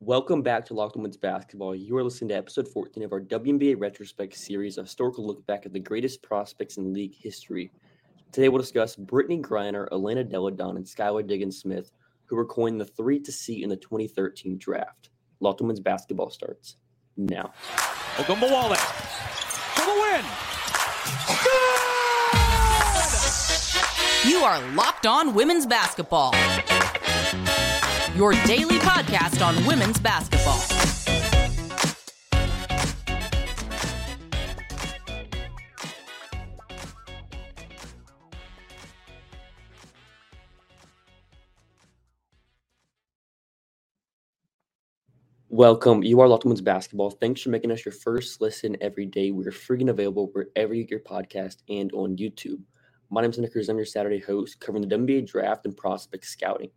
Welcome back to Locked On Women's Basketball. You are listening to episode 14 of our WNBA Retrospect series, a historical look back at the greatest prospects in league history. Today we'll discuss Brittney Griner, Elena Delle Donne, and Skylar Diggins Smith, who were coined the three to see in the 2013 draft. Locked On Women's Basketball starts now. Ogunbowale for the win. Good! You are Locked On Women's Basketball, your daily podcast on women's basketball. Welcome. You are Locked Women's Basketball. Thanks for making us your first listen every day. We're free and available wherever you get your podcast and on YouTube. My name is Nick Cruse. I'm your Saturday host covering the WNBA draft and prospect scouting.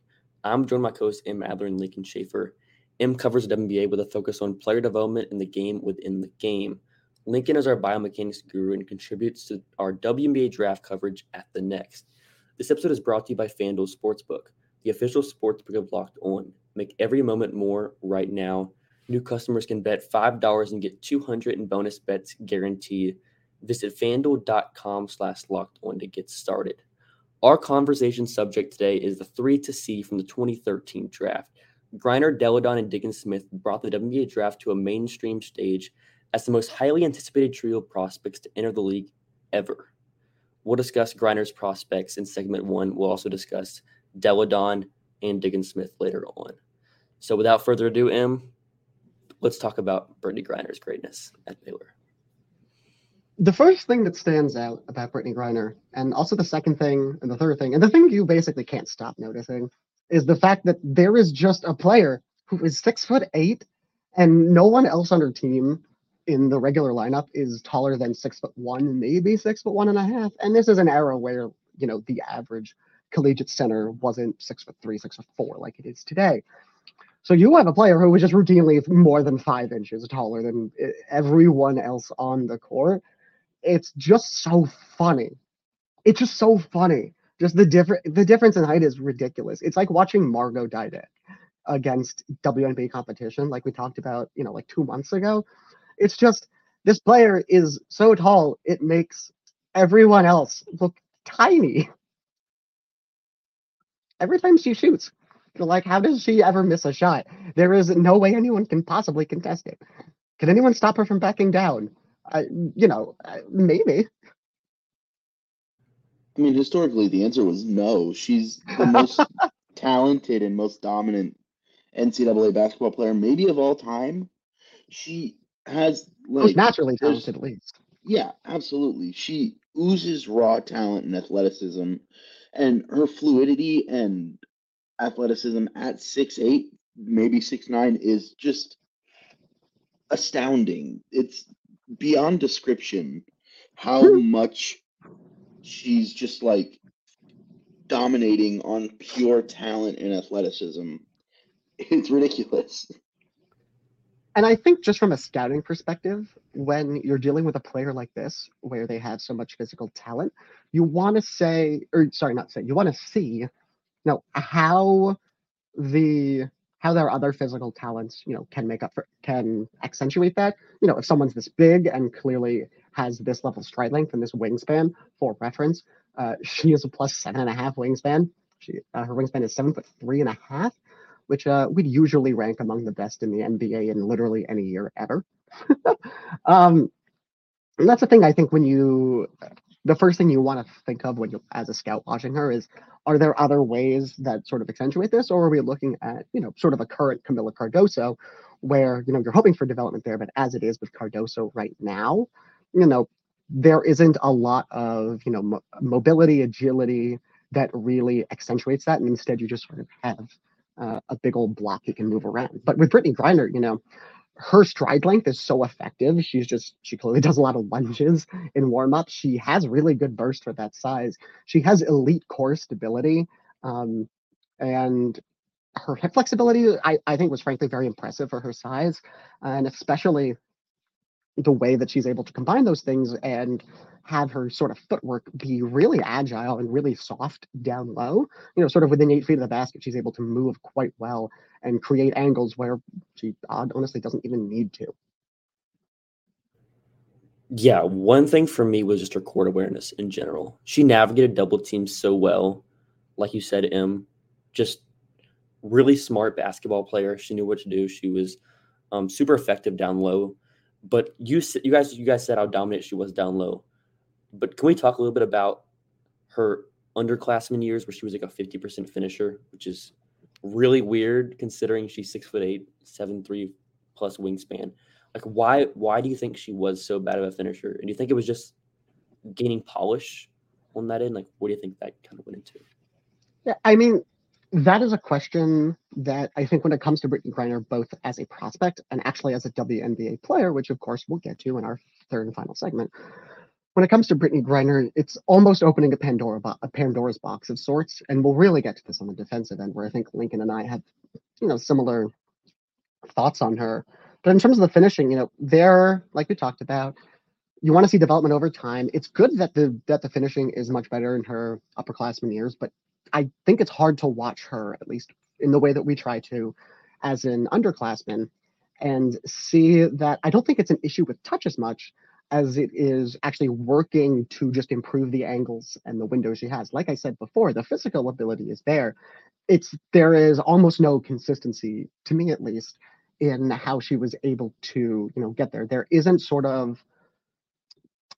I'm joined by co-hosts Em Adler and Lincoln Shafer. M covers the WNBA with a focus on player development and the game within the game. Lincoln is our biomechanics guru and contributes to our WNBA draft coverage at the next. This episode is brought to you by FanDuel Sportsbook, the official sportsbook of Locked On. Make every moment more right now. New customers can bet $5 and get 200 in bonus bets guaranteed. Visit fanduel.com slash locked on to get started. Our conversation subject today is the three to see from the 2013 draft. Griner, Delle Donne, and Diggins Smith brought the WNBA draft to a mainstream stage as the most highly anticipated trio of prospects to enter the league ever. We'll discuss Griner's prospects in segment one. We'll also discuss Delle Donne and Diggins Smith later on. So without further ado, Em, let's talk about Brittney Griner's greatness at Baylor. The first thing that stands out about Brittney Griner, and also the second thing and the third thing, and the thing you basically can't stop noticing, is the fact that there is just a player who is six foot eight, and no one else on her team in the regular lineup is taller than six foot one, maybe six foot one and a half. And this is an era where you know the average collegiate center wasn't six foot three, six foot four like it is today. So you have a player who was just routinely more than five inches taller than eh, everyone else on the court. It's just so funny. It's just so funny. Just the different the difference in height is ridiculous. It's like watching Margo Dydek against WNBA competition, like we talked about, you know, like two months ago. It's just this player is so tall, it makes everyone else look tiny. Every time she shoots, like, how does she ever miss a shot? There is no way anyone can possibly contest it. Can anyone stop her from backing down? Uh, you know, maybe. I mean, historically, the answer was no. She's the most talented and most dominant NCAA basketball player, maybe of all time. She has like Most naturally talented, at least. Yeah, absolutely. She oozes raw talent and athleticism, and her fluidity and athleticism at six eight, maybe six nine, is just astounding. It's beyond description how hmm. much she's just like dominating on pure talent and athleticism. It's ridiculous. And I think just from a scouting perspective, when you're dealing with a player like this, where they have so much physical talent, you want to say, or sorry, not say, you want to see, you know, how the how their other physical talents, you know, can make up for, can accentuate that. You know, if someone's this big and clearly has this level of stride length and this wingspan, for reference, uh, she is a plus seven and a half wingspan. She, uh, her wingspan is seven foot three and a half, which uh, we'd usually rank among the best in the NBA in literally any year ever. um, and that's the thing I think when you, the first thing you want to think of when you, as a scout watching her is, are there other ways that sort of accentuate this, or are we looking at, you know, sort of a current Kamilla Cardoso, where you know you're hoping for development there, but as it is with Cardoso right now, you know, there isn't a lot of you know mo- mobility, agility that really accentuates that, and instead you just sort of have uh, a big old block you can move around. But with Brittney Griner, you know, her stride length is so effective. She's just she clearly does a lot of lunges in warm up. She has really good burst for that size. She has elite core stability, um, and her hip flexibility I, I think was frankly very impressive for her size, and especially the way that she's able to combine those things and have her sort of footwork be really agile and really soft down low. You know, sort of within eight feet of the basket, she's able to move quite well and create angles where she honestly doesn't even need to. Yeah, one thing for me was just her court awareness in general. She navigated double teams so well. Like you said, Em, just really smart basketball player. She knew what to do. She was um, super effective down low. But you you guys you guys said how dominant she was down low. But can we talk a little bit about her underclassmen years where she was like a 50% finisher, which is really weird considering she's six foot eight, seven three plus wingspan. Like why why do you think she was so bad of a finisher? And do you think it was just gaining polish on that end? Like what do you think that kind of went into? Yeah, I mean, that is a question that I think when it comes to Brittney Griner, both as a prospect and actually as a WNBA player, which of course we'll get to in our third and final segment. When it comes to Brittney Griner, it's almost opening a Pandora bo- a Pandora's box of sorts, and we'll really get to this on the defensive end, where I think Lincoln and I have, you know, similar thoughts on her. But in terms of the finishing, you know, there, like we talked about, you want to see development over time. It's good that the that the finishing is much better in her upperclassmen years, but I think it's hard to watch her, at least in the way that we try to, as an underclassman, and see that I don't think it's an issue with touch as much as it is actually working to just improve the angles and the windows she has. Like I said before, the physical ability is there. It's there is almost no consistency, to me at least, in how she was able to, you know, get there. There isn't sort of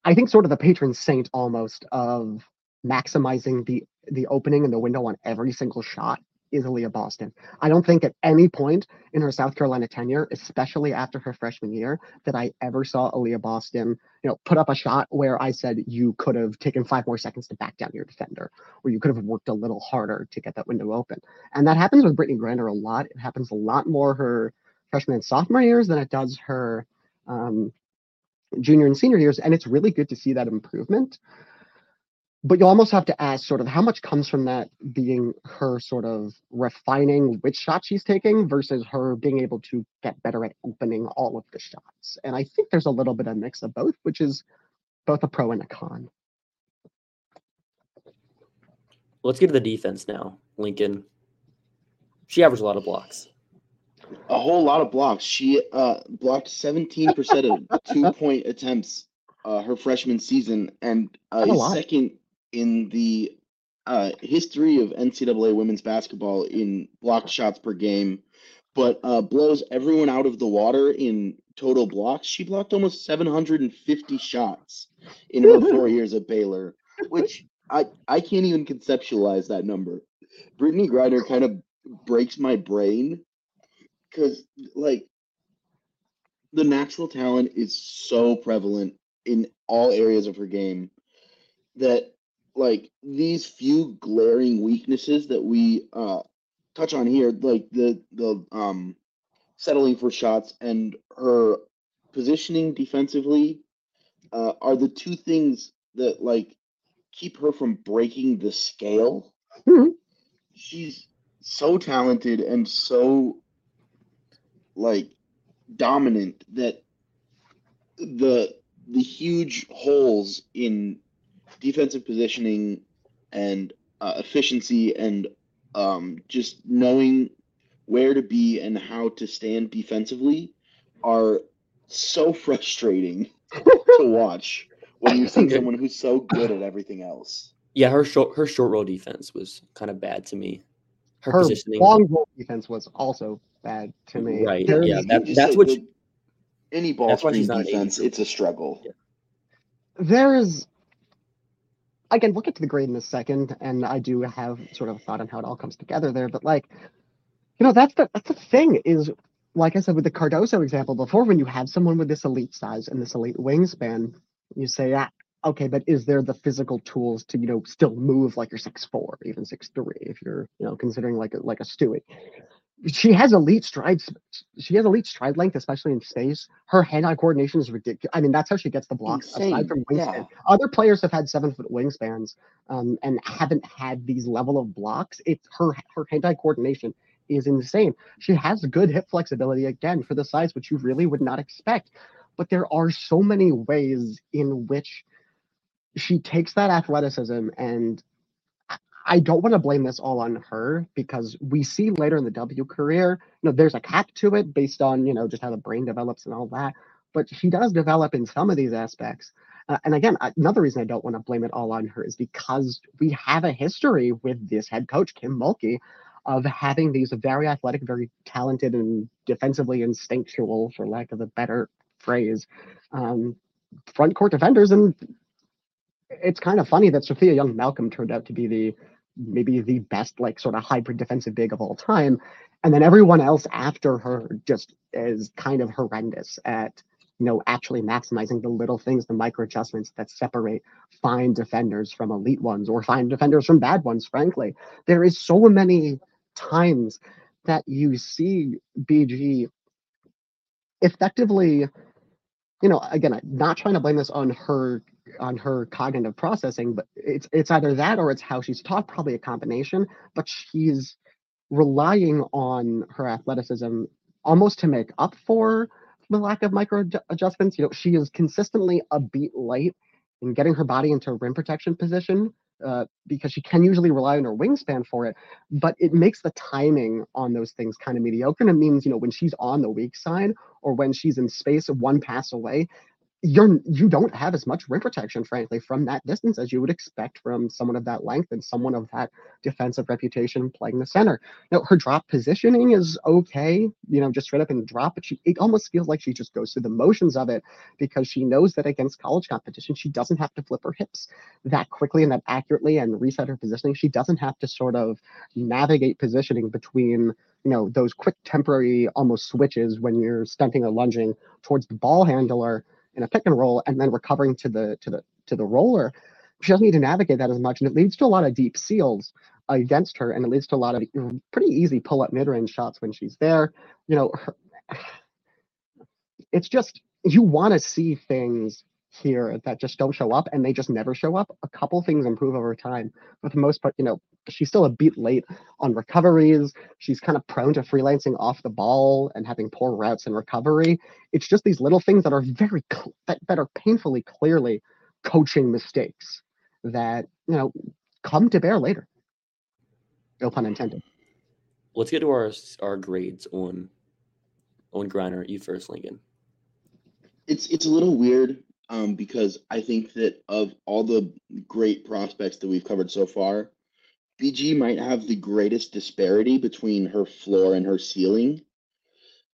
I think sort of the patron saint almost of maximizing the the opening and the window on every single shot is Aaliyah Boston. I don't think at any point in her South Carolina tenure, especially after her freshman year, that I ever saw Aaliyah Boston, you know, put up a shot where I said you could have taken five more seconds to back down your defender, or you could have worked a little harder to get that window open. And that happens with Brittney Griner a lot. It happens a lot more her freshman and sophomore years than it does her um, junior and senior years. And it's really good to see that improvement but you almost have to ask sort of how much comes from that being her sort of refining which shot she's taking versus her being able to get better at opening all of the shots. And I think there's a little bit of mix of both, which is both a pro and a con. Let's get to the defense now, Lincoln. She averaged a lot of blocks. A whole lot of blocks. She uh, blocked 17% of two point attempts uh, her freshman season and uh, is second in the uh, history of NCAA women's basketball in blocked shots per game, but uh, blows everyone out of the water in total blocks. She blocked almost 750 shots in her four years at Baylor, which I, I can't even conceptualize that number. Brittney Griner kind of breaks my brain because, like, the natural talent is so prevalent in all areas of her game that like these few glaring weaknesses that we uh touch on here, like the the um settling for shots and her positioning defensively, uh, are the two things that like keep her from breaking the scale. Mm-hmm. She's so talented and so like dominant that the the huge holes in defensive positioning and uh, efficiency and um, just knowing where to be and how to stand defensively are so frustrating to watch when you see someone who's so good at everything else. Yeah, her short her short roll defense was kind of bad to me. Her, her positioning, long roll defense was also bad to me. Right? There's, yeah, that, that's what. She, any ball screen defense, it's a struggle. Yeah. There is again, we'll get to the grade in a second, and I do have sort of a thought on how it all comes together there. But like, you know, that's the that's the thing is, like I said with the Cardoso example before, when you have someone with this elite size and this elite wingspan, you say, ah, okay, but is there the physical tools to you know still move like you're six four, even six three, if you're you know considering like a, like a Stewie? She has elite strides. She has elite stride length, especially in space. Her hand-eye coordination is ridiculous. I mean, that's how she gets the blocks. Insane. Aside from wingspan, yeah. other players have had seven-foot wingspans um, and haven't had these level of blocks. It's her her hand-eye coordination is insane. She has good hip flexibility again for the size, which you really would not expect. but there are so many ways in which she takes that athleticism and I don't want to blame this all on her because we see later in the W career, you know, there's a cap to it based on, you know, just how the brain develops and all that. But she does develop in some of these aspects. Uh, and again, another reason I don't want to blame it all on her is because we have a history with this head coach, Kim Mulkey, of having these very athletic, very talented, and defensively instinctual, for lack of a better phrase, um, front court defenders. And it's kind of funny that Sophia Young Malcolm turned out to be the maybe the best, like, sort of hybrid defensive big of all time. And then everyone else after her just is kind of horrendous at you know, actually maximizing the little things, the micro adjustments that separate fine defenders from elite ones or fine defenders from bad ones, frankly. There is so many times that you see BG effectively, you know, again, not trying to blame this on her on her cognitive processing, but it's it's either that or it's how she's taught, probably a combination, but she's relying on her athleticism almost to make up for the lack of micro adjustments. You know, she is consistently a beat light in getting her body into rim protection position uh, because she can usually rely on her wingspan for it, but it makes the timing on those things kind of mediocre. And it means, you know, when she's on the weak side or when she's in space one pass away, you're you don't have as much rim protection, frankly, from that distance as you would expect from someone of that length and someone of that defensive reputation playing the center. Now her drop positioning is okay, you know, just straight up in the drop, but she it almost feels like she just goes through the motions of it because she knows that against college competition, she doesn't have to flip her hips that quickly and that accurately and reset her positioning. She doesn't have to sort of navigate positioning between you know those quick temporary almost switches when you're stunting or lunging towards the ball handler in a pick and roll and then recovering to the to the to the roller she doesn't need to navigate that as much and it leads to a lot of deep seals against her and it leads to a lot of pretty easy pull up mid-range shots when she's there. You know her, it's just you want to see things here that just don't show up and they just never show up. A couple things improve over time. For the most part, you know, she's still a beat late on recoveries. She's kind of prone to freelancing off the ball and having poor routes and recovery. It's just these little things that are very cl- that, that are painfully clearly coaching mistakes that, you know, come to bear later. No pun intended. Let's get to our our grades on on Griner. You first, Lincoln. It's it's a little weird um, because I think that of all the great prospects that we've covered so far, BG might have the greatest disparity between her floor and her ceiling.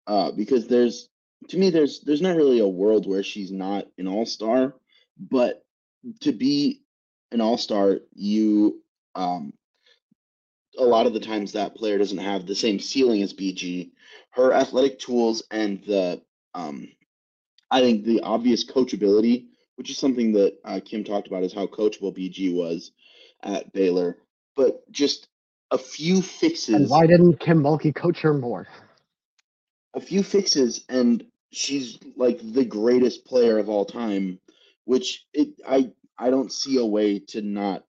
Uh, because there's to me there's there's not really a world where she's not an all-star, but to be an all-star, you um a lot of the times that player doesn't have the same ceiling as BG. Her athletic tools and the um I think the obvious coachability, which is something that uh, Kim talked about, is how coachable BG was at Baylor. But just a few fixes. And why didn't Kim Mulkey coach her more? A few fixes, and she's like the greatest player of all time. Which it, I I don't see a way to not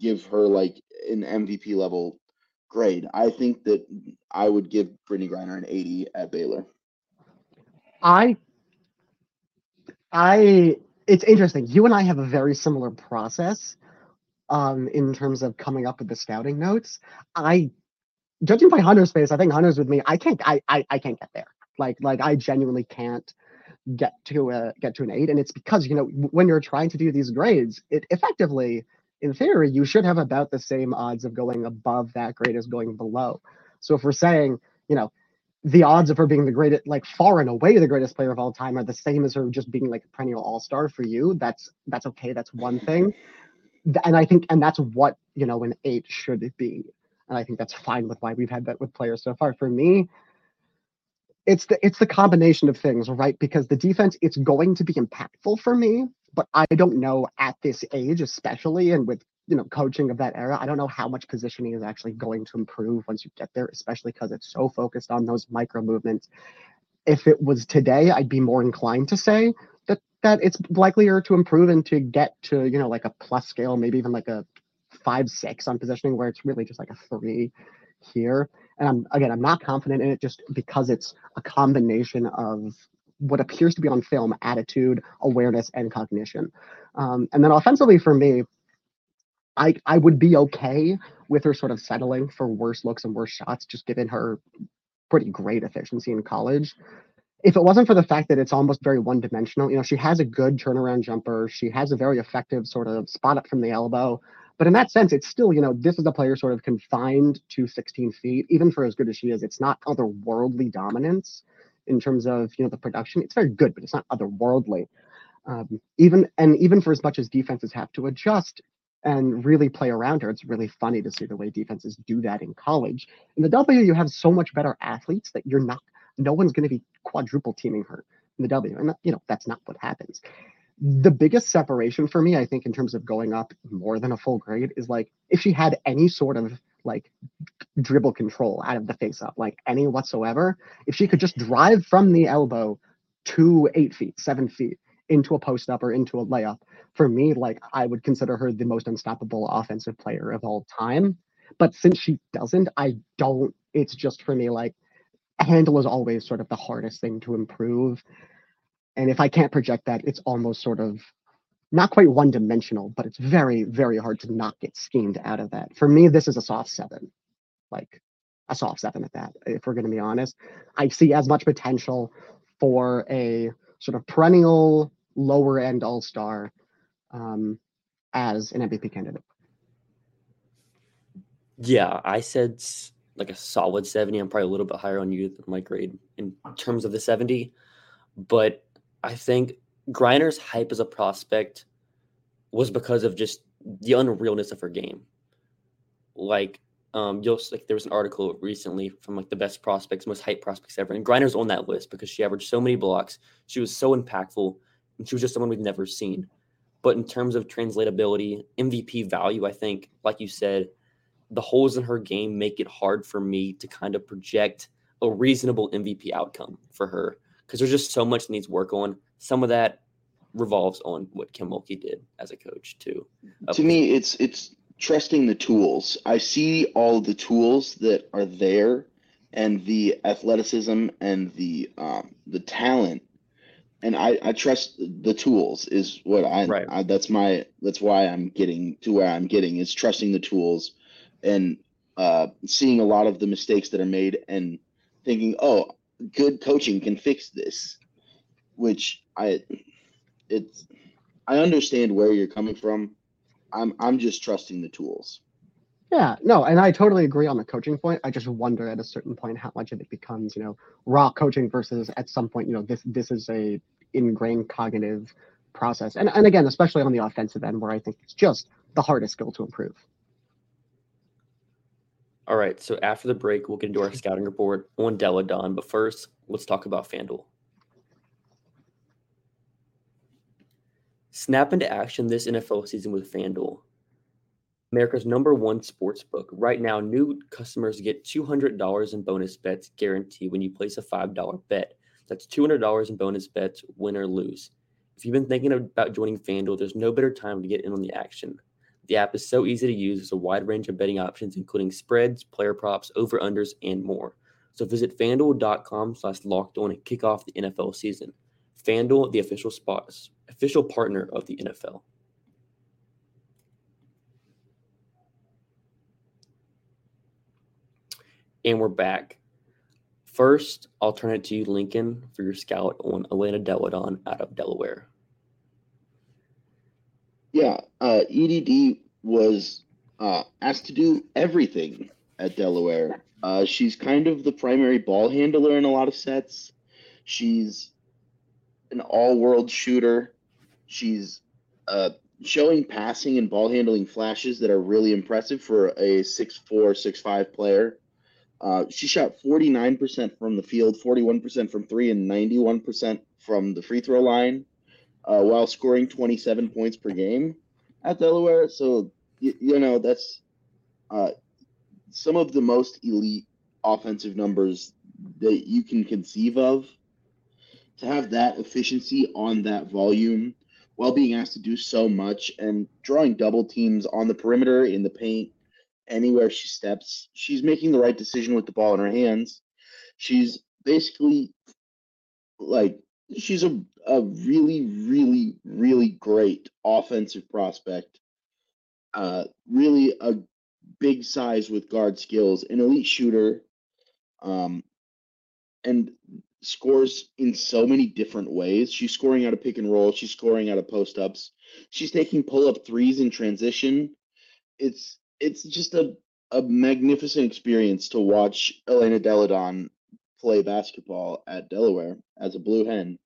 give her like an MVP level grade. I think that I would give Brittney Griner an 80 at Baylor. I I it's interesting. You and I have a very similar process um, in terms of coming up with the scouting notes. I judging by Hunter's face, I think Hunter's with me. I can't I, I I can't get there. Like like I genuinely can't get to a get to an eight. And it's because, you know, when you're trying to do these grades, it effectively, in theory, you should have about the same odds of going above that grade as going below. So if we're saying, you know, the odds of her being the greatest, like far and away the greatest player of all time, are the same as her just being like a perennial all star for you. That's that's okay. That's one thing, and I think, and that's what you know an eight should be, and I think that's fine with why we've had that with players so far. For me, it's the it's the combination of things, right? Because the defense, it's going to be impactful for me, but I don't know at this age, especially, and with you know coaching of that era i don't know how much positioning is actually going to improve once you get there especially because it's so focused on those micro movements if it was today i'd be more inclined to say that that it's likelier to improve and to get to you know like a plus scale maybe even like a five six on positioning where it's really just like a three here and i'm again i'm not confident in it just because it's a combination of what appears to be on film attitude, awareness, and cognition. Um, and then offensively for me, I I would be okay with her sort of settling for worse looks and worse shots, just given her pretty great efficiency in college. If it wasn't for the fact that it's almost very one dimensional, you know, she has a good turnaround jumper. She has a very effective sort of spot up from the elbow. But in that sense, it's still, you know, this is a player sort of confined to 16 feet. Even for as good as she is, it's not otherworldly dominance in terms of, you know, the production. It's very good, but it's not otherworldly. Um, even and even for as much as defenses have to adjust and really play around her, it's really funny to see the way defenses do that in college. In the W, you have so much better athletes that you're not. No one's going to be quadruple teaming her in the W, and you know that's not what happens the biggest separation for me, I think, in terms of going up more than a full grade is like if she had any sort of like dribble control out of the face up, like any whatsoever, if she could just drive from the elbow to eight feet, seven feet into a post up or into a layup, for me, like I would consider her the most unstoppable offensive player of all time. But since she doesn't, I don't, it's just for me like handle is always sort of the hardest thing to improve. And if I can't project that, it's almost sort of not quite one dimensional, but it's very, very hard to not get schemed out of that. For me, this is a soft seven, like a soft seven at that, if we're going to be honest. I see as much potential for a sort of perennial lower end all star um, as an MVP candidate. Yeah, I said like a solid 70. I'm probably a little bit higher on you than my grade in terms of the 70. But I think Griner's hype as a prospect was because of just the unrealness of her game. Like, um, you'll like there was an article recently from like the best prospects, most hype prospects ever, and Griner's on that list because she averaged so many blocks. She was so impactful, and she was just someone we've never seen. But in terms of translatability, MVP value, I think, like you said, the holes in her game make it hard for me to kind of project a reasonable MVP outcome for her because there's just so much needs work on. Some of that revolves on what Kim Mulkey did as a coach too. To me, it's it's trusting the tools. I see all the tools that are there, and the athleticism and the um, the talent, and I, I trust the tools is what I, right. I that's my that's why I'm getting to where I'm getting is trusting the tools, and uh, seeing a lot of the mistakes that are made and thinking, oh, good coaching can fix this, which I it's I understand where you're coming from. I'm I'm just trusting the tools. Yeah, no, and I totally agree on the coaching point. I just wonder at a certain point how much of it becomes, you know, raw coaching versus at some point, you know, this this is a ingrained cognitive process. And and again, especially on the offensive end where I think it's just the hardest skill to improve. All right. So after the break, we'll get into our scouting report on Delle Donne. But first, let's talk about FanDuel. Snap into action this NFL season with FanDuel, America's number one sports book. Right now, new customers get $200 in bonus bets guaranteed when you place a $5 bet. That's $200 in bonus bets, win or lose. If you've been thinking about joining FanDuel, there's no better time to get in on the action. The app is so easy to use. There's a wide range of betting options, including spreads, player props, over-unders, and more. So visit fanduel.com slash locked on and kick off the NFL season. FanDuel, the official spot, official partner of the NFL. And we're back. First, I'll turn it to you, Lincoln, for your scout on Elena Delle Donne out of Delaware. Yeah, uh, EDD was uh, asked to do everything at Delaware. Uh, she's kind of the primary ball handler in a lot of sets. She's an all-world shooter. She's uh, showing passing and ball handling flashes that are really impressive for a 6'4", 6'5 player. Uh, she shot 49% from the field, 41% from three, and 91% from the free throw line uh, while scoring 27 points per game at Delaware. So, you, you know, that's uh, some of the most elite offensive numbers that you can conceive of. To have that efficiency on that volume while being asked to do so much and drawing double teams on the perimeter, in the paint, anywhere she steps, she's making the right decision with the ball in her hands. She's basically like she's a, a really, really, really great offensive prospect. Uh, really a big size with guard skills, an elite shooter, um, and scores in so many different ways. She's scoring out of pick and roll. She's scoring out of post ups. She's taking pull up threes in transition. It's it's just a a magnificent experience to watch Elena Delle Donne play basketball at Delaware as a blue hen.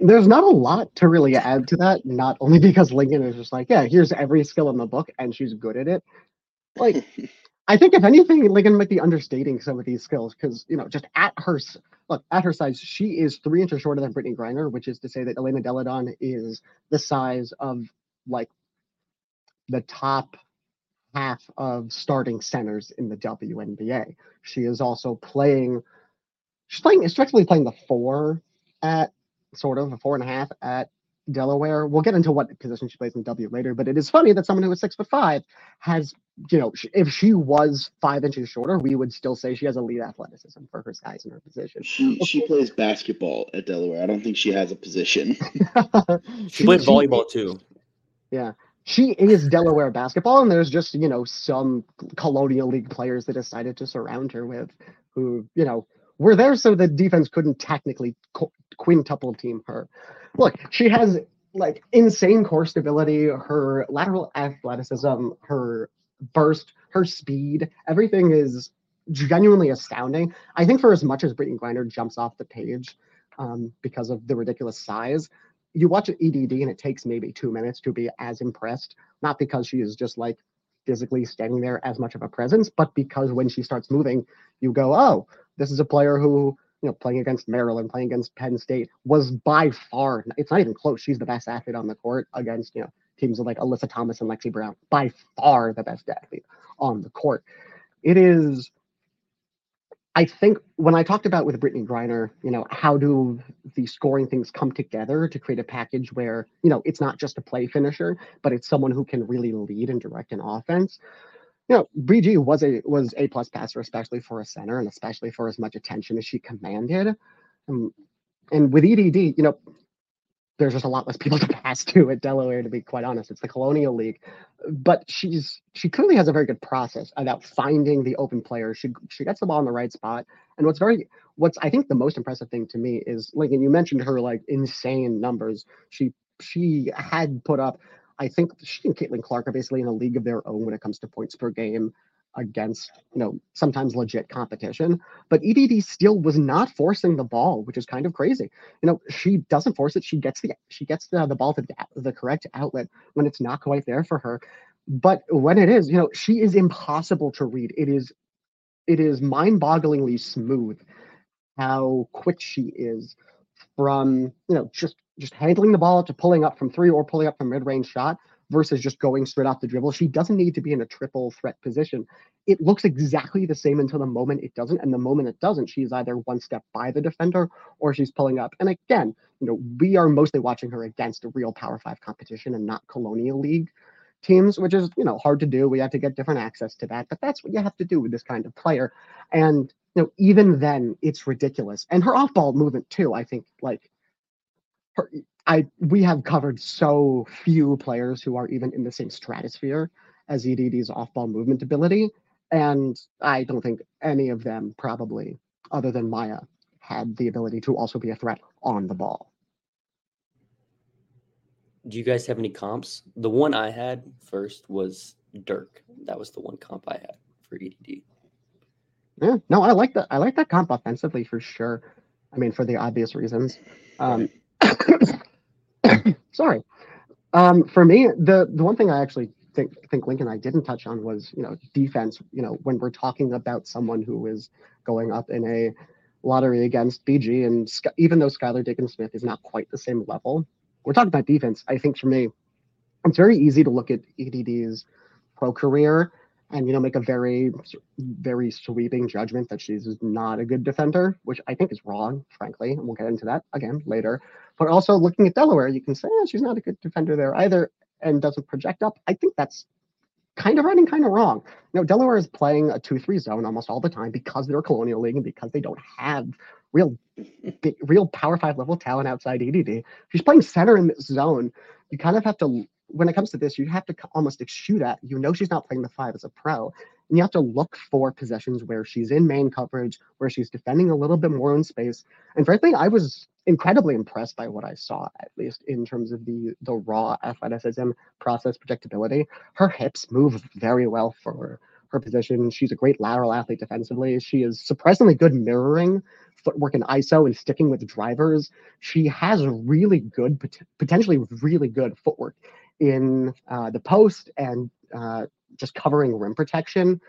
There's not a lot to really add to that, not only because Lincoln is just like, yeah, here's every skill in the book and she's good at it. Like, I think if anything, Lincoln might be understating some of these skills because, you know, just at her, look, at her size, she is three inches shorter than Brittney Griner, which is to say that Elena Delle Donne is the size of like the top half of starting centers in the WNBA. She is also playing, she's playing, effectively playing the four at sort of a four and a half at Delaware. We'll get into what position she plays in W later, but it is funny that someone who is six foot five has, you know, if she was five inches shorter, we would still say she has elite athleticism for her size and her position. She she plays basketball at Delaware. I don't think she has a position. she, she plays volleyball too. Yeah she is Delaware basketball, and there's just you know some Colonial League players that decided to surround her with, who you know were there so the defense couldn't technically quintuple team her. Look, she has like insane core stability, her lateral athleticism, her burst, her speed, everything is genuinely astounding. I think for as much as Brittney Griner jumps off the page um, because of the ridiculous size, you watch an EDD and it takes maybe two minutes to be as impressed, not because she is just like physically standing there as much of a presence, but because when she starts moving, you go, oh, this is a player who, you know, playing against Maryland, playing against Penn State was by far, it's not even close. She's the best athlete on the court against, you know, teams like Alyssa Thomas and Lexie Brown, by far the best athlete on the court. It is I think when I talked about with Brittney Griner, you know, how do the scoring things come together to create a package where, you know, it's not just a play finisher, but it's someone who can really lead and direct an offense. You know, BG was a was a plus passer, especially for a center, and especially for as much attention as she commanded. Um, and with EDD, you know, there's just a lot less people to pass to at Delaware, to be quite honest. It's the Colonial League, but she's she clearly has a very good process about finding the open player. She she gets the ball in the right spot, and what's very what's I think the most impressive thing to me is Lincoln. You mentioned her like insane numbers. She she had put up. I think she and Caitlin Clark are basically in a league of their own when it comes to points per game against you know sometimes legit competition. But edd still was not forcing the ball which is kind of crazy. You know she doesn't force it. She gets the she gets the, the ball to the, the correct outlet when it's not quite there for her. But when it is you know she is impossible to read. It is it is mind-bogglingly smooth how quick she is from you know just just handling the ball to pulling up from three or pulling up from mid-range shot versus just going straight off the dribble. She doesn't need to be in a triple threat position. It looks exactly the same until the moment it doesn't. And the moment it doesn't, she's either one step by the defender or she's pulling up. And again, you know, we are mostly watching her against a real Power Five competition and not Colonial League teams, which is, you know, hard to do. We have to get different access to that. But that's what you have to do with this kind of player. And, you know, even then, it's ridiculous. And her off ball movement, too, I think, like, her, I we have covered so few players who are even in the same stratosphere as EDD's off-ball movement ability, and I don't think any of them probably, other than Maya, had the ability to also be a threat on the ball. Do you guys have any comps? The one I had first was Dirk. That was the one comp I had for EDD. Yeah, no, I like that. I like that comp offensively for sure. I mean, for the obvious reasons. Um, sorry. Um, for me, the the one thing I actually think think Lincoln I didn't touch on was you know defense. You know when we're talking about someone who is going up in a lottery against BG, and even though Skylar Diggins Smith is not quite the same level, we're talking about defense. I think for me, it's very easy to look at EDD's pro career and you know make a very very sweeping judgment that she's not a good defender which i think is wrong frankly and we'll get into that again later but also looking at delaware you can say eh, she's not a good defender there either and doesn't project up i think that's kind of right and kind of wrong. You know, Delaware is playing a 2 3 zone almost all the time because they're a colonial league and because they don't have real big, real power five level talent outside EDD. She's playing center in this zone. You kind of have to, when it comes to this, you have to almost shoot at. You know, she's not playing the five as a pro. And you have to look for possessions where she's in main coverage, where she's defending a little bit more in space. And frankly, I was incredibly impressed by what I saw, at least in terms of the the raw athleticism, process, projectability. Her hips move very well for her position. She's a great lateral athlete defensively. She is surprisingly good mirroring footwork and ISO and sticking with drivers. She has really good, potentially really good footwork in uh, the post and uh, just covering rim protection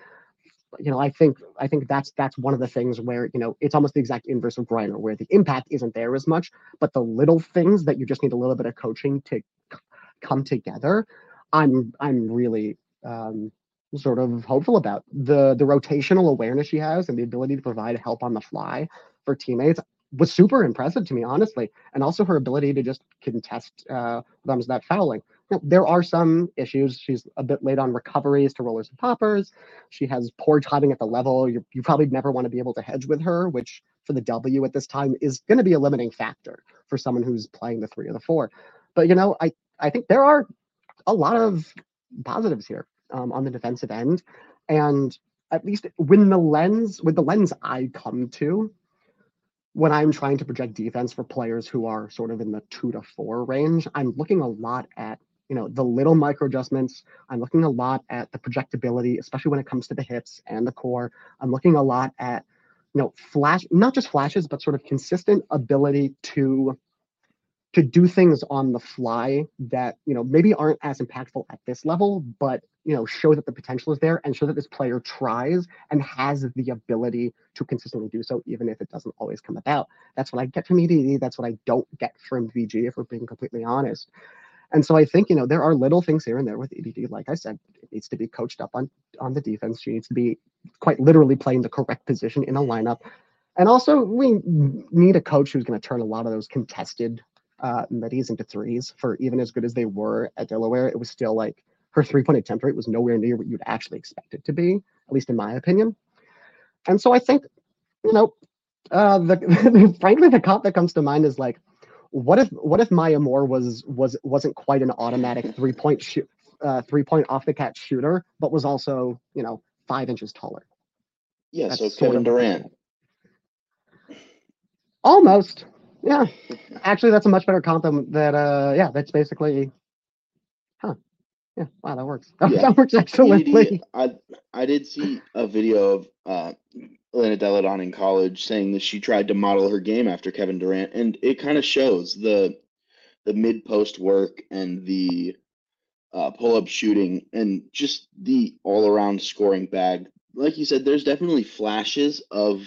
you know, I think I think that's that's one of the things where you know it's almost the exact inverse of Griner, where the impact isn't there as much, but the little things that you just need a little bit of coaching to c- come together. I'm I'm really um, sort of hopeful about the the rotational awareness she has and the ability to provide help on the fly for teammates was super impressive to me, honestly, and also her ability to just contest uh, comes that fouling there are some issues. She's a bit late on recoveries to rollers and poppers. She has poor timing at the level. You, you probably never want to be able to hedge with her, which for the W at this time is going to be a limiting factor for someone who's playing the three or the four. But you know, I I think there are a lot of positives here um, on the defensive end, and at least when the lens with the lens I come to when I'm trying to project defense for players who are sort of in the two to four range, I'm looking a lot at you know the little micro adjustments. I'm looking a lot at the projectability especially when it comes to the hips and the core. I'm looking a lot at you know flash not just flashes but sort of consistent ability to to do things on the fly that you know maybe aren't as impactful at this level but you know show that the potential is there and show that this player tries and has the ability to consistently do so even if it doesn't always come about. That's what i get from edd that's what i don't get from BG if we're being completely honest and so I think, you know, there are little things here and there with EDD. Like I said, it needs to be coached up on on the defense. She needs to be quite literally playing the correct position in a lineup. And also, we need a coach who's going to turn a lot of those contested uh, middies into threes. For even as good as they were at Delaware, it was still like her three point attempt rate was nowhere near what you'd actually expect it to be, at least in my opinion. And so I think, you know, uh, the frankly, the comp that comes to mind is like what if what if Maya Moore was was wasn't quite an automatic three point shoot uh, three point off the catch shooter, but was also you know five inches taller. Yeah, that's so Kevin Durant. Almost. Yeah. Actually, that's a much better comp than that. Uh, yeah, that's basically. Huh. Yeah. Wow, that works. That, yeah. that works excellently. I I did see a video of uh, Elena Delle Donne in college saying that she tried to model her game after Kevin Durant, and it kind of shows the the mid post work and the uh, pull up shooting and just the all around scoring bag. Like you said, there's definitely flashes of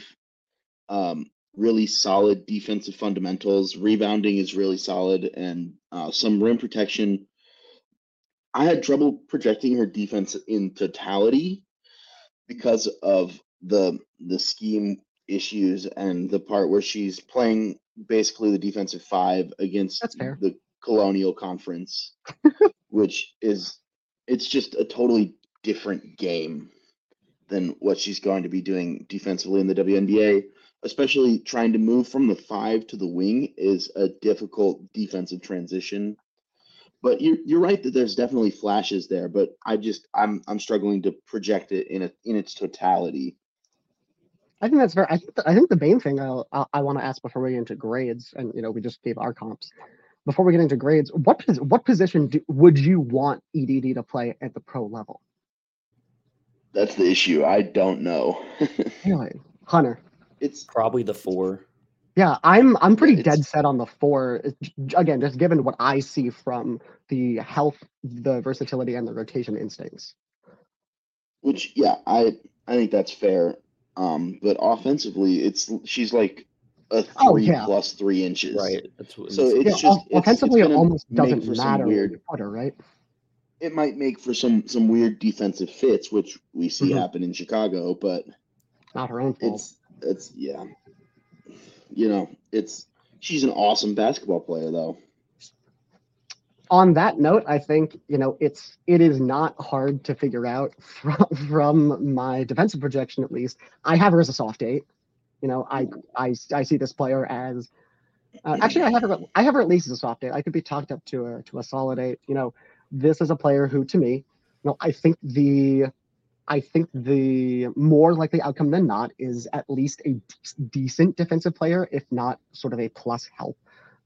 um, really solid defensive fundamentals. Rebounding is really solid, and uh, some rim protection. I had trouble projecting her defense in totality because of the the scheme issues and the part where she's playing basically the defensive five against the Colonial Conference, which is it's just a totally different game than what she's going to be doing defensively in the WNBA. Especially trying to move from the five to the wing is a difficult defensive transition. But you're you're right that there's definitely flashes there, but I just I'm I'm struggling to project it in a in its totality. I think that's fair. I think the, I think the main thing I'll, i want to ask before we get into grades, and you know, we just gave our comps. Before we get into grades, what what position do, would you want EDD to play at the pro level? That's the issue. I don't know. really, Hunter. It's probably the four. Yeah, I'm I'm pretty yeah, dead set on the four. Again, just given what I see from the health, the versatility, and the rotation instincts. Which, yeah, I I think that's fair. Um, but offensively, it's she's like a three oh, yeah. plus three inches. Right. That's what, so it's yeah, just it's, offensively, it's it almost doesn't matter. Weird, putter, right? It might make for some some weird defensive fits, which we see mm-hmm. happen in Chicago, but not her own fault. It's it's yeah. You know, it's she's an awesome basketball player, though. On that note, I think you know it's it is not hard to figure out from from my defensive projection at least. I have her as a soft eight. You know, I I I see this player as uh, actually I have her I have her at least as a soft eight. I could be talked up to a to a solid eight. You know, this is a player who to me, you know, I think the I think the more likely outcome than not is at least a decent defensive player, if not sort of a plus help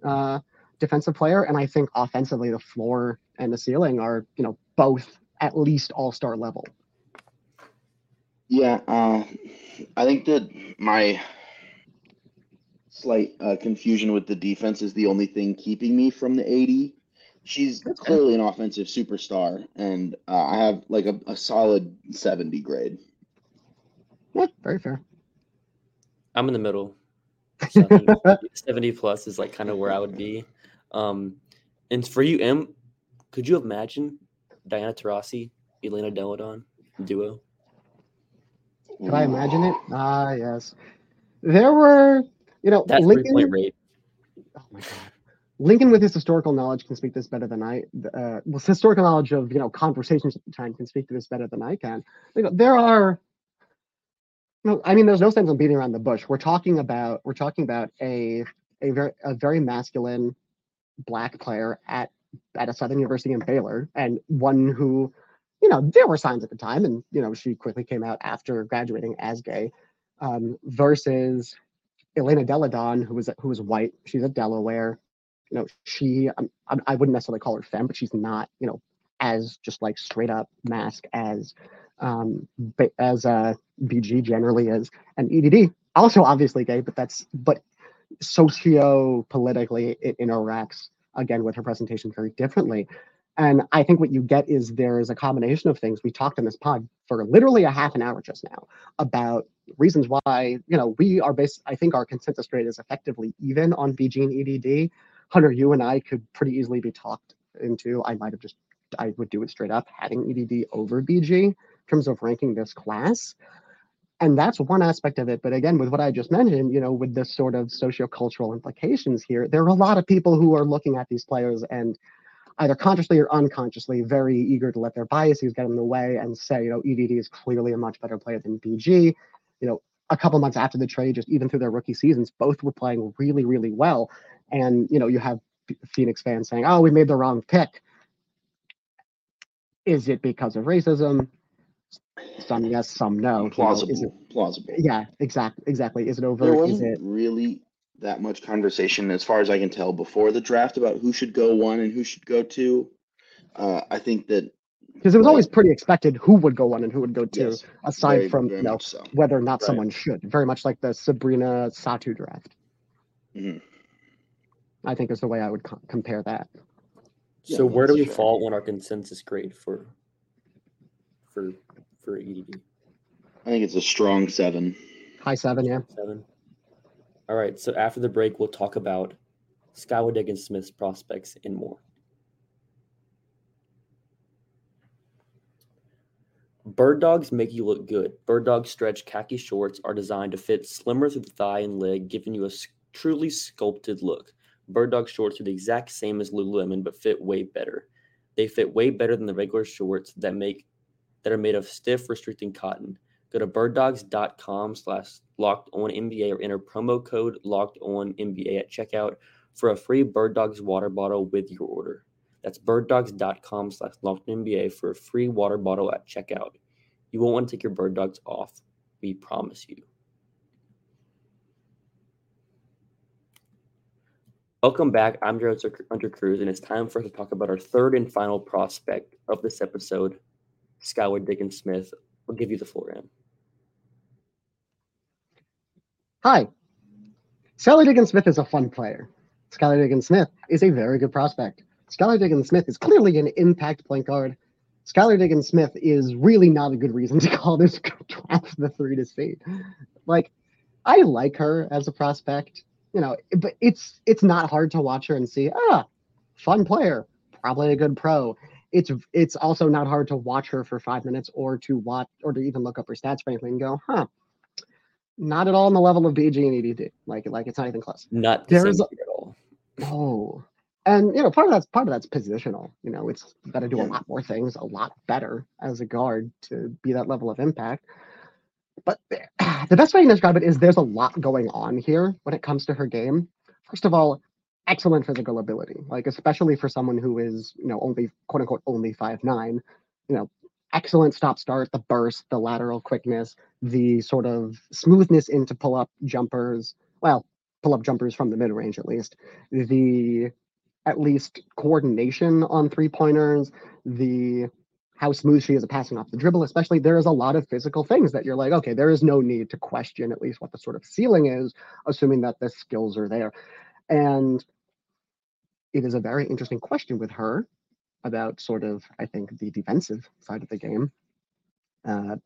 uh, defensive player. And I think offensively, the floor and the ceiling are, you know, both at least all star level. Yeah, uh, I think that my slight uh, confusion with the defense is the only thing keeping me from the 80 she's That's clearly an offensive superstar, and uh, I have like a, a solid 70 grade. Yeah, very fair. I'm in the middle. 70, 70 plus is like kind of where I would be. Um, and for you, Em, could you imagine Diana Taurasi, Elena Delle Donne duo? Could I imagine it? Ah, yes. There were, you know, that Lincoln, three point rate. Oh my god. Lincoln, with his historical knowledge, can speak this better than I. Uh, with historical knowledge of you know conversations at the time, can speak to this better than I can. You know, there are. No, I mean, there's no sense in beating around the bush. We're talking about we're talking about a a very a very masculine black player at at a Southern University in Baylor, and one who, you know, there were signs at the time, and you know, she quickly came out after graduating as gay, um, versus Elena Delle Donne, who was who was white. She's at Delaware you know, she, um, I wouldn't necessarily call her femme, but she's not, you know, as just like straight up mask as, um, as uh, BG generally is, and EDD also obviously gay, but that's, but socio politically it interacts again with her presentation very differently. And I think what you get is there is a combination of things. We talked in this pod for literally a half an hour just now about reasons why, you know, we are based, I think our consensus rate is effectively even on BG and EDD. Hunter, you and I could pretty easily be talked into. I might have just, I would do it straight up, having EDD over BG in terms of ranking this class. And that's one aspect of it. But again, with what I just mentioned, you know, with this sort of sociocultural implications here, there are a lot of people who are looking at these players and either consciously or unconsciously very eager to let their biases get in the way and say, you know, EDD is clearly a much better player than BG. You know, a couple months after the trade, just even through their rookie seasons, both were playing really, really well and you know you have Phoenix fans saying, "Oh, we made the wrong pick." Is it because of racism? Some yes, some no. Plausible. You know, it, plausible. Yeah, exactly. Exactly. Is it over? There wasn't is it really that much conversation, as far as I can tell, before the draft about who should go one and who should go two. Uh, I think that because it was always pretty expected who would go one and who would go two, yes, aside very, from very you know so. whether or not right. someone should. Very much like the Sabrina Satou draft. Mm-hmm. I think is the way I would co- compare that. So yeah, where do we fair. fall on our consensus grade for for for EDD? I think it's a strong seven. High seven, yeah. Seven. All right. So after the break, we'll talk about Skylar Diggins Smith's prospects and more. Bird dogs make you look good. Bird dog stretch khaki shorts are designed to fit slimmer through the thigh and leg, giving you a truly sculpted look. Bird Dog shorts are the exact same as Lululemon, but fit way better. They fit way better than the regular shorts that make that are made of stiff, restricting cotton. Go to birddogs.com slash locked on NBA or enter promo code locked on NBA at checkout for a free Bird Dogs water bottle with your order. That's birddogs.com slash locked on NBA for a free water bottle at checkout. You won't want to take your bird dogs off. We promise you. Welcome back. I'm Jared Hunter Cruse, and it's time for us to talk about our third and final prospect of this episode, Skylar Diggins Smith. I'll give you the floor, Em. Hi. Skylar Diggins Smith is a fun player. Skylar Diggins Smith is a very good prospect. Skylar Diggins Smith is clearly an impact point guard. Skylar Diggins Smith is really not a good reason to call this draft the three to see. Like, I like her as a prospect you know, but it's it's not hard to watch her and see, ah, fun player, probably a good pro. It's it's also not hard to watch her for five minutes or to watch or to even look up her stats, frankly, and go, huh, not at all on the level of BG and EDD. Like like it's not even close. Not the There's a, at all. Oh, And you know, part of that's part of that's positional. You know, it's got to do a lot more things, a lot better as a guard to be that level of impact. But the best way to describe it is there's a lot going on here when it comes to her game. First of all, excellent physical ability, like especially for someone who is, you know, only quote unquote only five nine. You know, excellent stop start, the burst, the lateral quickness, the sort of smoothness into pull up jumpers. Well, pull up jumpers from the mid range at least. The at least coordination on three pointers, the how smooth she is at passing off the dribble, especially there is a lot of physical things that you're like, okay, there is no need to question at least what the sort of ceiling is, assuming that the skills are there. And it is a very interesting question with her about sort of, I think, the defensive side of the game. Uh,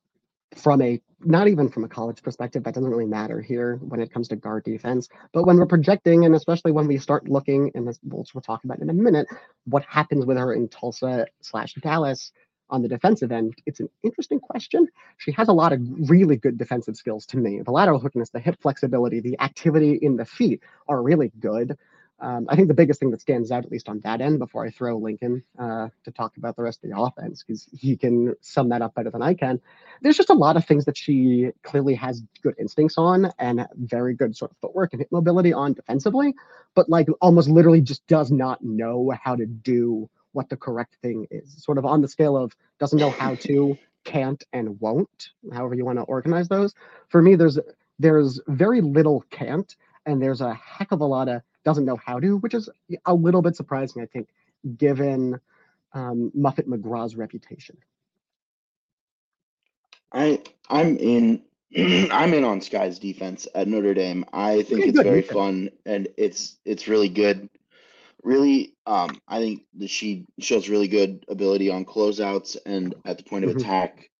from a not even from a college perspective, that doesn't really matter here when it comes to guard defense. But when we're projecting, and especially when we start looking, and this we'll talk about in a minute, what happens with her in Tulsa slash Dallas on the defensive end, it's an interesting question. She has a lot of really good defensive skills to me. The lateral quickness, the hip flexibility, the activity in the feet are really good. Um, I think the biggest thing that stands out, at least on that end, before I throw Lincoln uh, to talk about the rest of the offense, because he can sum that up better than I can. There's just a lot of things that she clearly has good instincts on and very good sort of footwork and hip mobility on defensively, but like almost literally just does not know how to do what the correct thing is. Sort of on the scale of doesn't know how to, can't, and won't, however you want to organize those. For me, there's there's very little can't, and there's a heck of a lot of doesn't know how to, which is a little bit surprising, I think, given um, Muffet McGraw's reputation. I I'm in I'm in on Sky's defense at Notre Dame. I think it's very fun and it's it's really good. Really, um, I think that she shows really good ability on closeouts and at the point of mm-hmm. attack.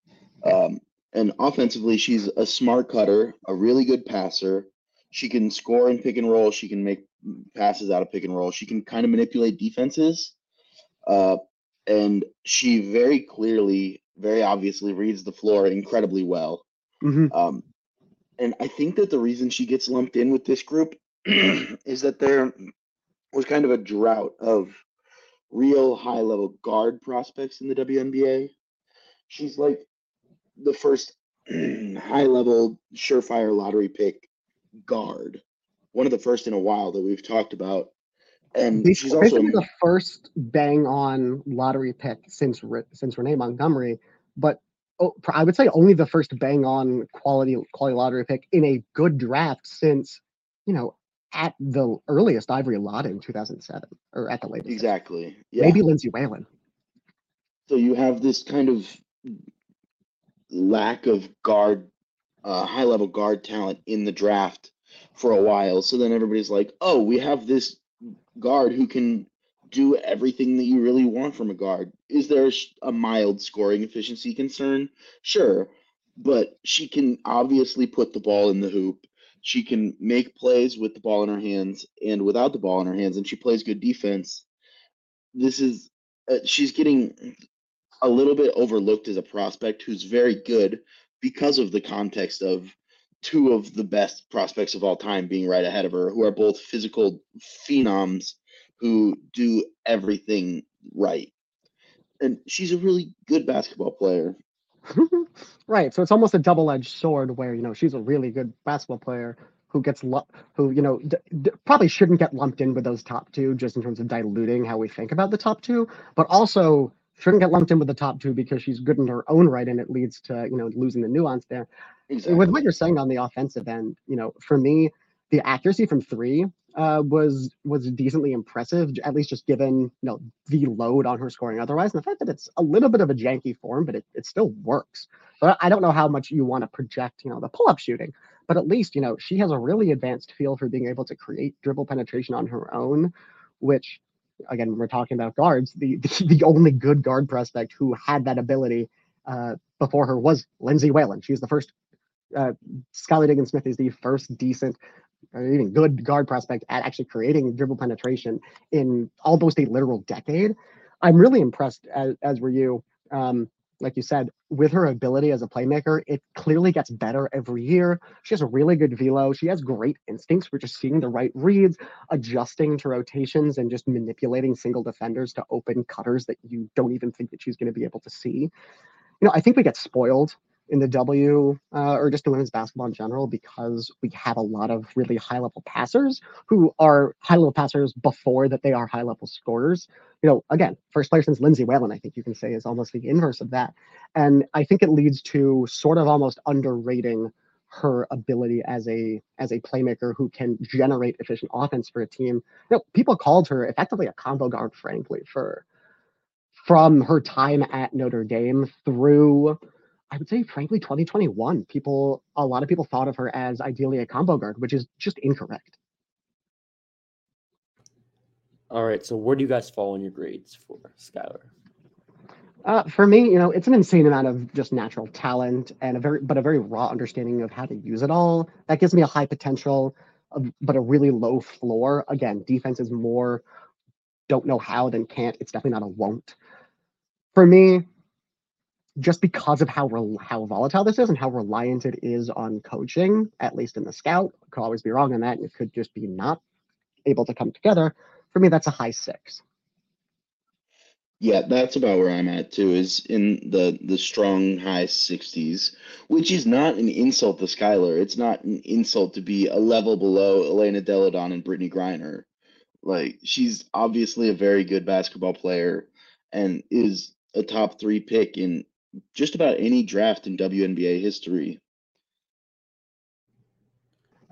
Um, and offensively, she's a smart cutter, a really good passer. She can score and pick and roll. She can make passes out of pick and roll. She can kind of manipulate defenses. Uh, and she very clearly, very obviously reads the floor incredibly well. Mm-hmm. Um, and I think that the reason she gets lumped in with this group is that there was kind of a drought of real high level guard prospects in the WNBA. She's like the first high level surefire lottery pick guard one of the first in a while that we've talked about. And she's also the first bang on lottery pick since since Renee Montgomery, but oh, I would say only the first bang on quality quality lottery pick in a good draft since you know at the earliest Ivory Latta in 2007 or at the latest. Exactly. Yeah. Maybe Lindsay Whalen. So you have this kind of lack of guard, uh, high level guard talent in the draft for a while. So then everybody's like, oh, we have this guard who can do everything that you really want from a guard. Is there a mild scoring efficiency concern? Sure. But she can obviously put the ball in the hoop. She can make plays with the ball in her hands and without the ball in her hands, and she plays good defense. This is, uh, she's getting a little bit overlooked as a prospect who's very good because of the context of two of the best prospects of all time being right ahead of her, who are mm-hmm. both physical phenoms who do everything right. And she's a really good basketball player. right. So it's almost a double-edged sword where, you know, she's a really good basketball player who gets lu- who, you know, d- d- probably shouldn't get lumped in with those top two just in terms of diluting how we think about the top two, but also shouldn't get lumped in with the top two because she's good in her own right and it leads to, you know, losing the nuance there. Exactly. With what you're saying on the offensive end, you know, for me, the accuracy from three uh, was was decently impressive, at least just given you know the load on her scoring otherwise, and the fact that it's a little bit of a janky form, but it, it still works. But I don't know how much you want to project, you know, the pull up shooting, but at least you know she has a really advanced feel for being able to create dribble penetration on her own, which again we're talking about guards, the the, the only good guard prospect who had that ability uh, before her was Lindsay Whalen. She was the first uh, Skylar Diggins Smith is the first decent or even good guard prospect at actually creating dribble penetration in almost a literal decade. I'm really impressed, as, as were you. Um, like you said, with her ability as a playmaker, it clearly gets better every year. She has a really good velo. She has great instincts for just seeing the right reads, adjusting to rotations, and just manipulating single defenders to open cutters that you don't even think that she's going to be able to see. You know, I think we get spoiled in the W uh, or just in women's basketball in general because we have a lot of really high level passers who are high level passers before that they are high level scorers. You know, again, first player since Lindsay Whalen, I think you can say is almost the inverse of that. And I think it leads to sort of almost underrating her ability as a as a playmaker who can generate efficient offense for a team. You know, people called her effectively a combo guard, frankly, for from her time at Notre Dame through I would say, frankly, 2021, people, a lot of people thought of her as ideally a combo guard, which is just incorrect. All right. So where do you guys fall in your grades for Skylar? Uh, for me, you know, it's an insane amount of just natural talent and a very, but a very raw understanding of how to use it all. That gives me a high potential, but a really low floor. Again, defense is more don't know how than can't. It's definitely not a won't. For me, just because of how how volatile this is and how reliant it is on coaching, at least in the scout, could always be wrong on that, it could just be not able to come together. For me, that's a high six. Yeah, that's about where I'm at too. Is in the the strong high sixties, which is not an insult to Skylar. It's not an insult to be a level below Elena Delle Donne and Brittney Griner. Like she's obviously a very good basketball player and is a top three pick in just about any draft in WNBA history.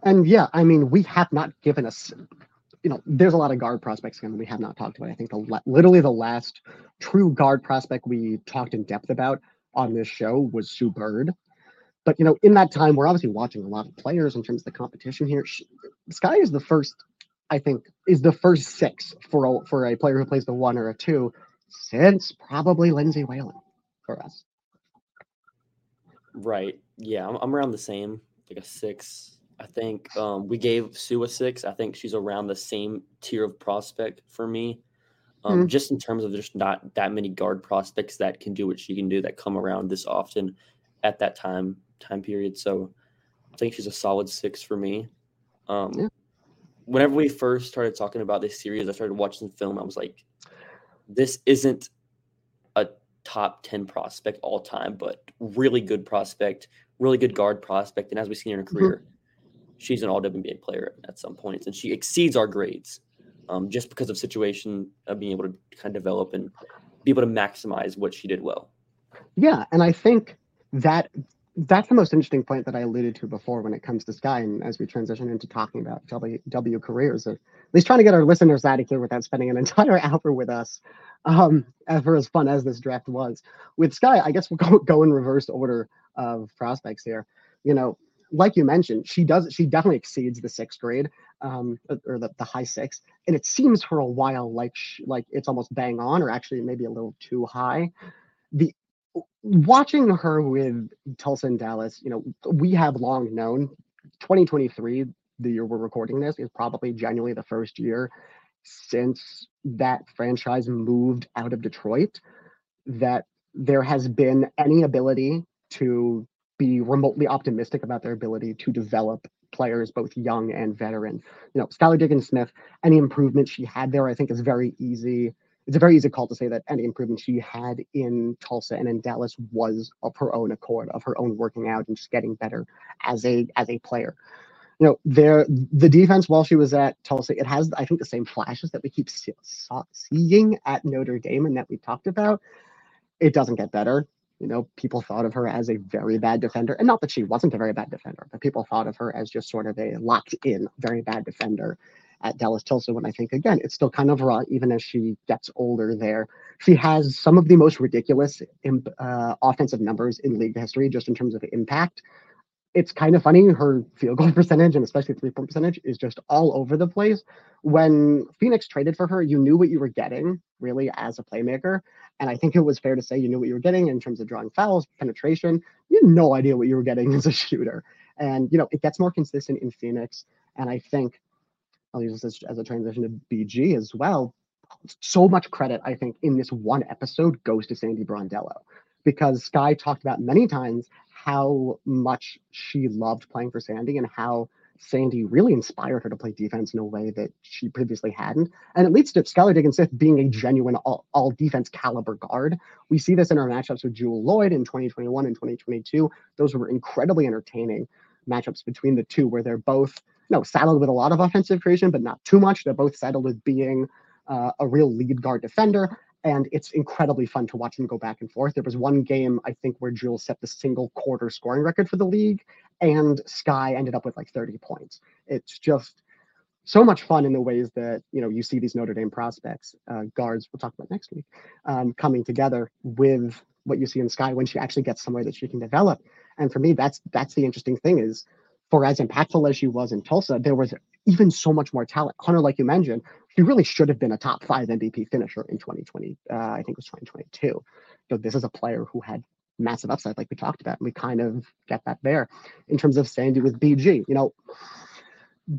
And yeah, I mean, we have not given us, you know, there's a lot of guard prospects again we have not talked about. I think the literally the last true guard prospect we talked in depth about on this show was Sue Bird. But you know, in that time, we're obviously watching a lot of players in terms of the competition here. Sky is the first, I think, is the first six for a, for a player who plays the one or a two since probably Lindsay Whalen for us. Right. Yeah, I'm, I'm around the same, like a six. I think um, we gave Sue a six. I think she's around the same tier of prospect for me. Um, mm-hmm. Just in terms of there's not that many guard prospects that can do what she can do that come around this often at that time time period. So I think she's a solid six for me. Um, yeah. Whenever we first started talking about this series, I started watching the film. I was like, this isn't top 10 prospect all time, but really good prospect, really good guard prospect. And as we've seen in her mm-hmm. career, mm-hmm. she's an all WNBA player at some points, and she exceeds our grades um, just because of situation of being able to kind of develop and be able to maximize what she did well. Yeah, and I think that that's the most interesting point that I alluded to before when it comes to Sky, and as we transition into talking about W, w careers, at least trying to get our listeners out of here without spending an entire hour with us, um, for as fun as this draft was. With Sky, I guess we'll go, go in reverse order of prospects here. You know, like you mentioned, she does she definitely exceeds the sixth grade, um, or the, the high six, and it seems for a while like she, like it's almost bang on, or actually maybe a little too high. The watching her with Tulsa and Dallas, you know, we have long known 2023, the year we're recording this, is probably genuinely the first year since that franchise moved out of Detroit that there has been any ability to be remotely optimistic about their ability to develop players, both young and veteran. You know, Skylar Diggins Smith, any improvement she had there, I think, is very easy it's a very easy call to say that any improvement she had in Tulsa and in Dallas was of her own accord, of her own working out and just getting better as a as a player. You know, there the defense while she was at Tulsa, it has I think the same flashes that we keep see, seeing at Notre Dame and that we talked about. It doesn't get better. You know, people thought of her as a very bad defender, and not that she wasn't a very bad defender, but people thought of her as just sort of a locked in, very bad defender at Dallas Tulsa when I think again it's still kind of raw even as she gets older there. She has some of the most ridiculous uh, offensive numbers in league history just in terms of impact. It's kind of funny her field goal percentage and especially three point percentage is just all over the place. When Phoenix traded for her, you knew what you were getting really as a playmaker. And I think it was fair to say you knew what you were getting in terms of drawing fouls, penetration. You had no idea what you were getting as a shooter. And, you know, it gets more consistent in Phoenix. And I think I'll use this as, a transition to BG as well. So much credit, I think, in this one episode goes to Sandy Brondello because Sky talked about many times how much she loved playing for Sandy and how Sandy really inspired her to play defense in a way that she previously hadn't. And it leads to Skylar Diggins Smith being a genuine all, all defense caliber guard. We see this in our matchups with Jewell Lloyd in 2021 and 2022. Those were incredibly entertaining matchups between the two, where they're both you know, saddled with a lot of offensive creation, but not too much. They're both saddled with being uh, a real lead guard defender. And it's incredibly fun to watch them go back and forth. There was one game, I think, where Jules set the single quarter scoring record for the league, and Sky ended up with like 30 points. It's just so much fun in the ways that you know you see these Notre Dame prospects, uh, guards. We'll talk about next week, um, coming together with what you see in Sky when she actually gets somewhere that she can develop. And for me, that's that's the interesting thing is for as impactful as she was in Tulsa, there was even so much more talent. Hunter, like you mentioned, she really should have been a top five MVP finisher in 2020. Uh, I think it was 2022. So this is a player who had massive upside, like we talked about. And we kind of get that there in terms of Sandy with BG. You know,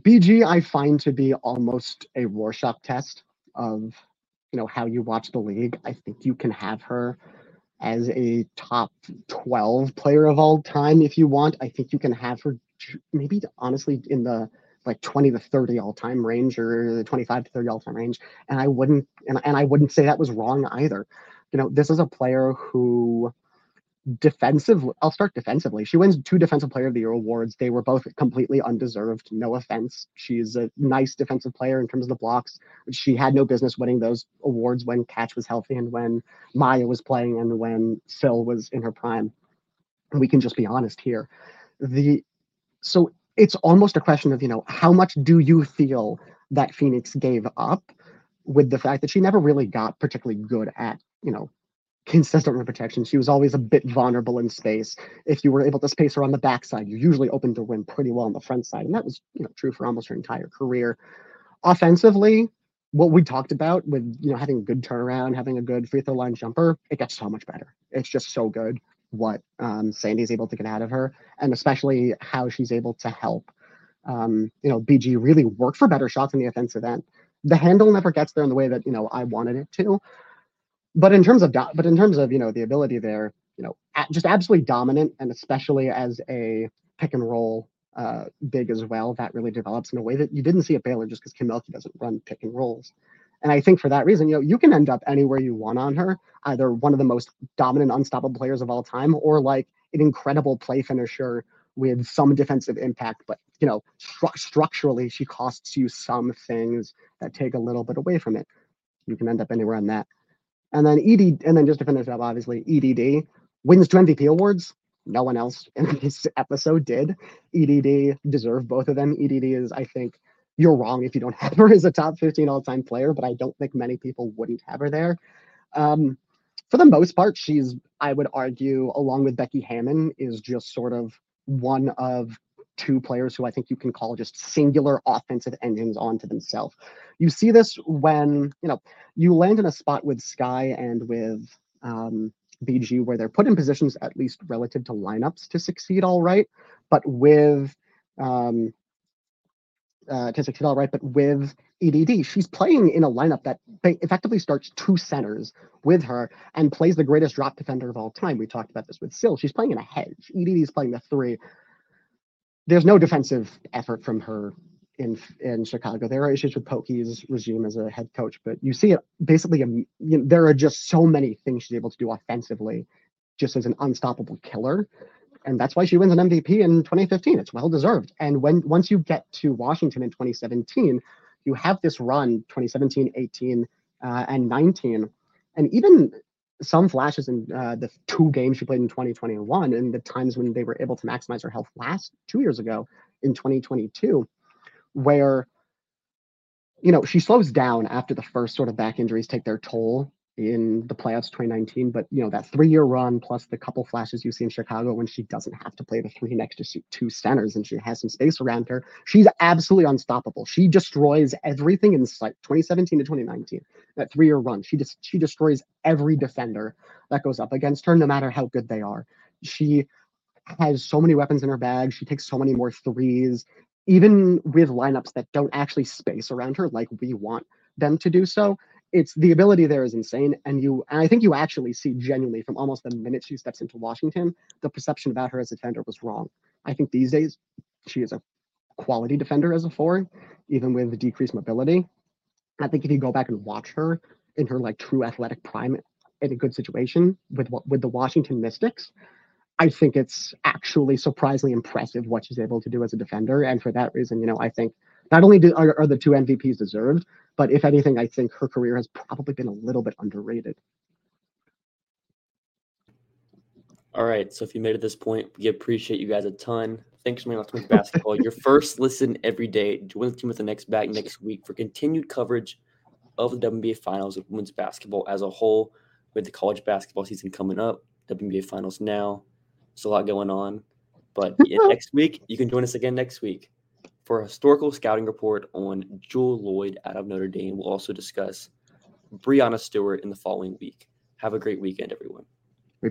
BG I find to be almost a Rorschach test of you know how you watch the league. I think you can have her as a top 12 player of all time if you want. I think you can have her maybe honestly in the like 20 to 30 all time range or the 25 to 30 all time range. And I wouldn't and, and I wouldn't say that was wrong either. You know, this is a player who defensively I'll start defensively. She wins two defensive player of the year awards. They were both completely undeserved. No offense. She's a nice defensive player in terms of the blocks. She had no business winning those awards when Catch was healthy and when Maya was playing and when Phil was in her prime. We can just be honest here. The so it's almost a question of, you know, how much do you feel that Phoenix gave up with the fact that she never really got particularly good at, you know, consistent rim protection. She was always a bit vulnerable in space. If you were able to space her on the backside, you're usually opened to win pretty well on the front side. And that was, you know, true for almost her entire career. Offensively, what we talked about with you know having a good turnaround, having a good free throw line jumper, it gets so much better. It's just so good what um, Sandy's able to get out of her, and especially how she's able to help. Um, you know, BG really work for better shots in the offensive end. The handle never gets there in the way that you know I wanted it to, but in terms of do- but in terms of you know the ability there, you know, just absolutely dominant, and especially as a pick and roll uh, big as well, that really develops in a way that you didn't see at Baylor just because Kim Mulkey doesn't run pick and rolls. And I think for that reason, you know, you can end up anywhere you want on her, either one of the most dominant, unstoppable players of all time, or like an incredible play finisher with some defensive impact. But you know, stru- structurally, she costs you some things that take a little bit away from it. You can end up anywhere on that. And then ED, and then just to finish up, obviously, EDD wins two MVP awards. No one else in this episode did. EDD deserve both of them. EDD is, I think, you're wrong if you don't have her as a top 15 all-time player, but I don't think many people wouldn't have her there. Um, for the most part, she's, I would argue, along with Becky Hammon, is just sort of one of two players who I think you can call just singular offensive engines onto themselves. You see this when, you know, you land in a spot with Sky and with um, BG where they're put in positions at least relative to lineups to succeed all right, but with um, uh, to succeed all right, but with EDD, she's playing in a lineup that effectively starts two centers with her and plays the greatest drop defender of all time. We talked about this with Sil. She's playing in a hedge. EDD is playing the three. There's no defensive effort from her in in Chicago. There are issues with Pokey's regime as a head coach, but you see it basically. Um, you know, there are just so many things she's able to do offensively, just as an unstoppable killer and that's why she wins an MVP in 2015. It's well deserved. And when once you get to Washington in 2017, you have this run 2017, 18, uh, and 19, and even some flashes in uh, the two games she played in 2021 and the times when they were able to maximize her health last two years ago in 2022, where you know she slows down after the first sort of back injuries take their toll in the playoffs 2019 but you know that three-year run plus the couple flashes you see in chicago when she doesn't have to play the three next to two centers and she has some space around her she's absolutely unstoppable. She destroys everything in sight 2017 to 2019 that three-year run. She just she destroys every defender that goes up against her no matter how good they are. She has so many weapons in her bag. She takes so many more threes even with lineups that don't actually space around her like we want them to do so it's the ability there is insane. And you, and I think you actually see genuinely from almost the minute she steps into Washington, the perception about her as a defender was wrong. I think these days she is a quality defender as a four, even with decreased mobility. I think if you go back and watch her in her like true athletic prime in a good situation with with the Washington Mystics, I think it's actually surprisingly impressive what she's able to do as a defender. And for that reason, you know, I think not only do, are, are the two MVPs deserved, but if anything, I think her career has probably been a little bit underrated. All right. So if you made it this point, we appreciate you guys a ton. Thanks for making Locked Basketball your first listen every day. Join the team with the next back next week for continued coverage of the WNBA Finals of women's basketball as a whole. With the college basketball season coming up, WNBA Finals now. There's a lot going on. But yeah, next week, you can join us again next week for a historical scouting report on Jewell Lloyd out of Notre Dame. We'll also discuss Breanna Stewart in the following week. Have a great weekend, everyone.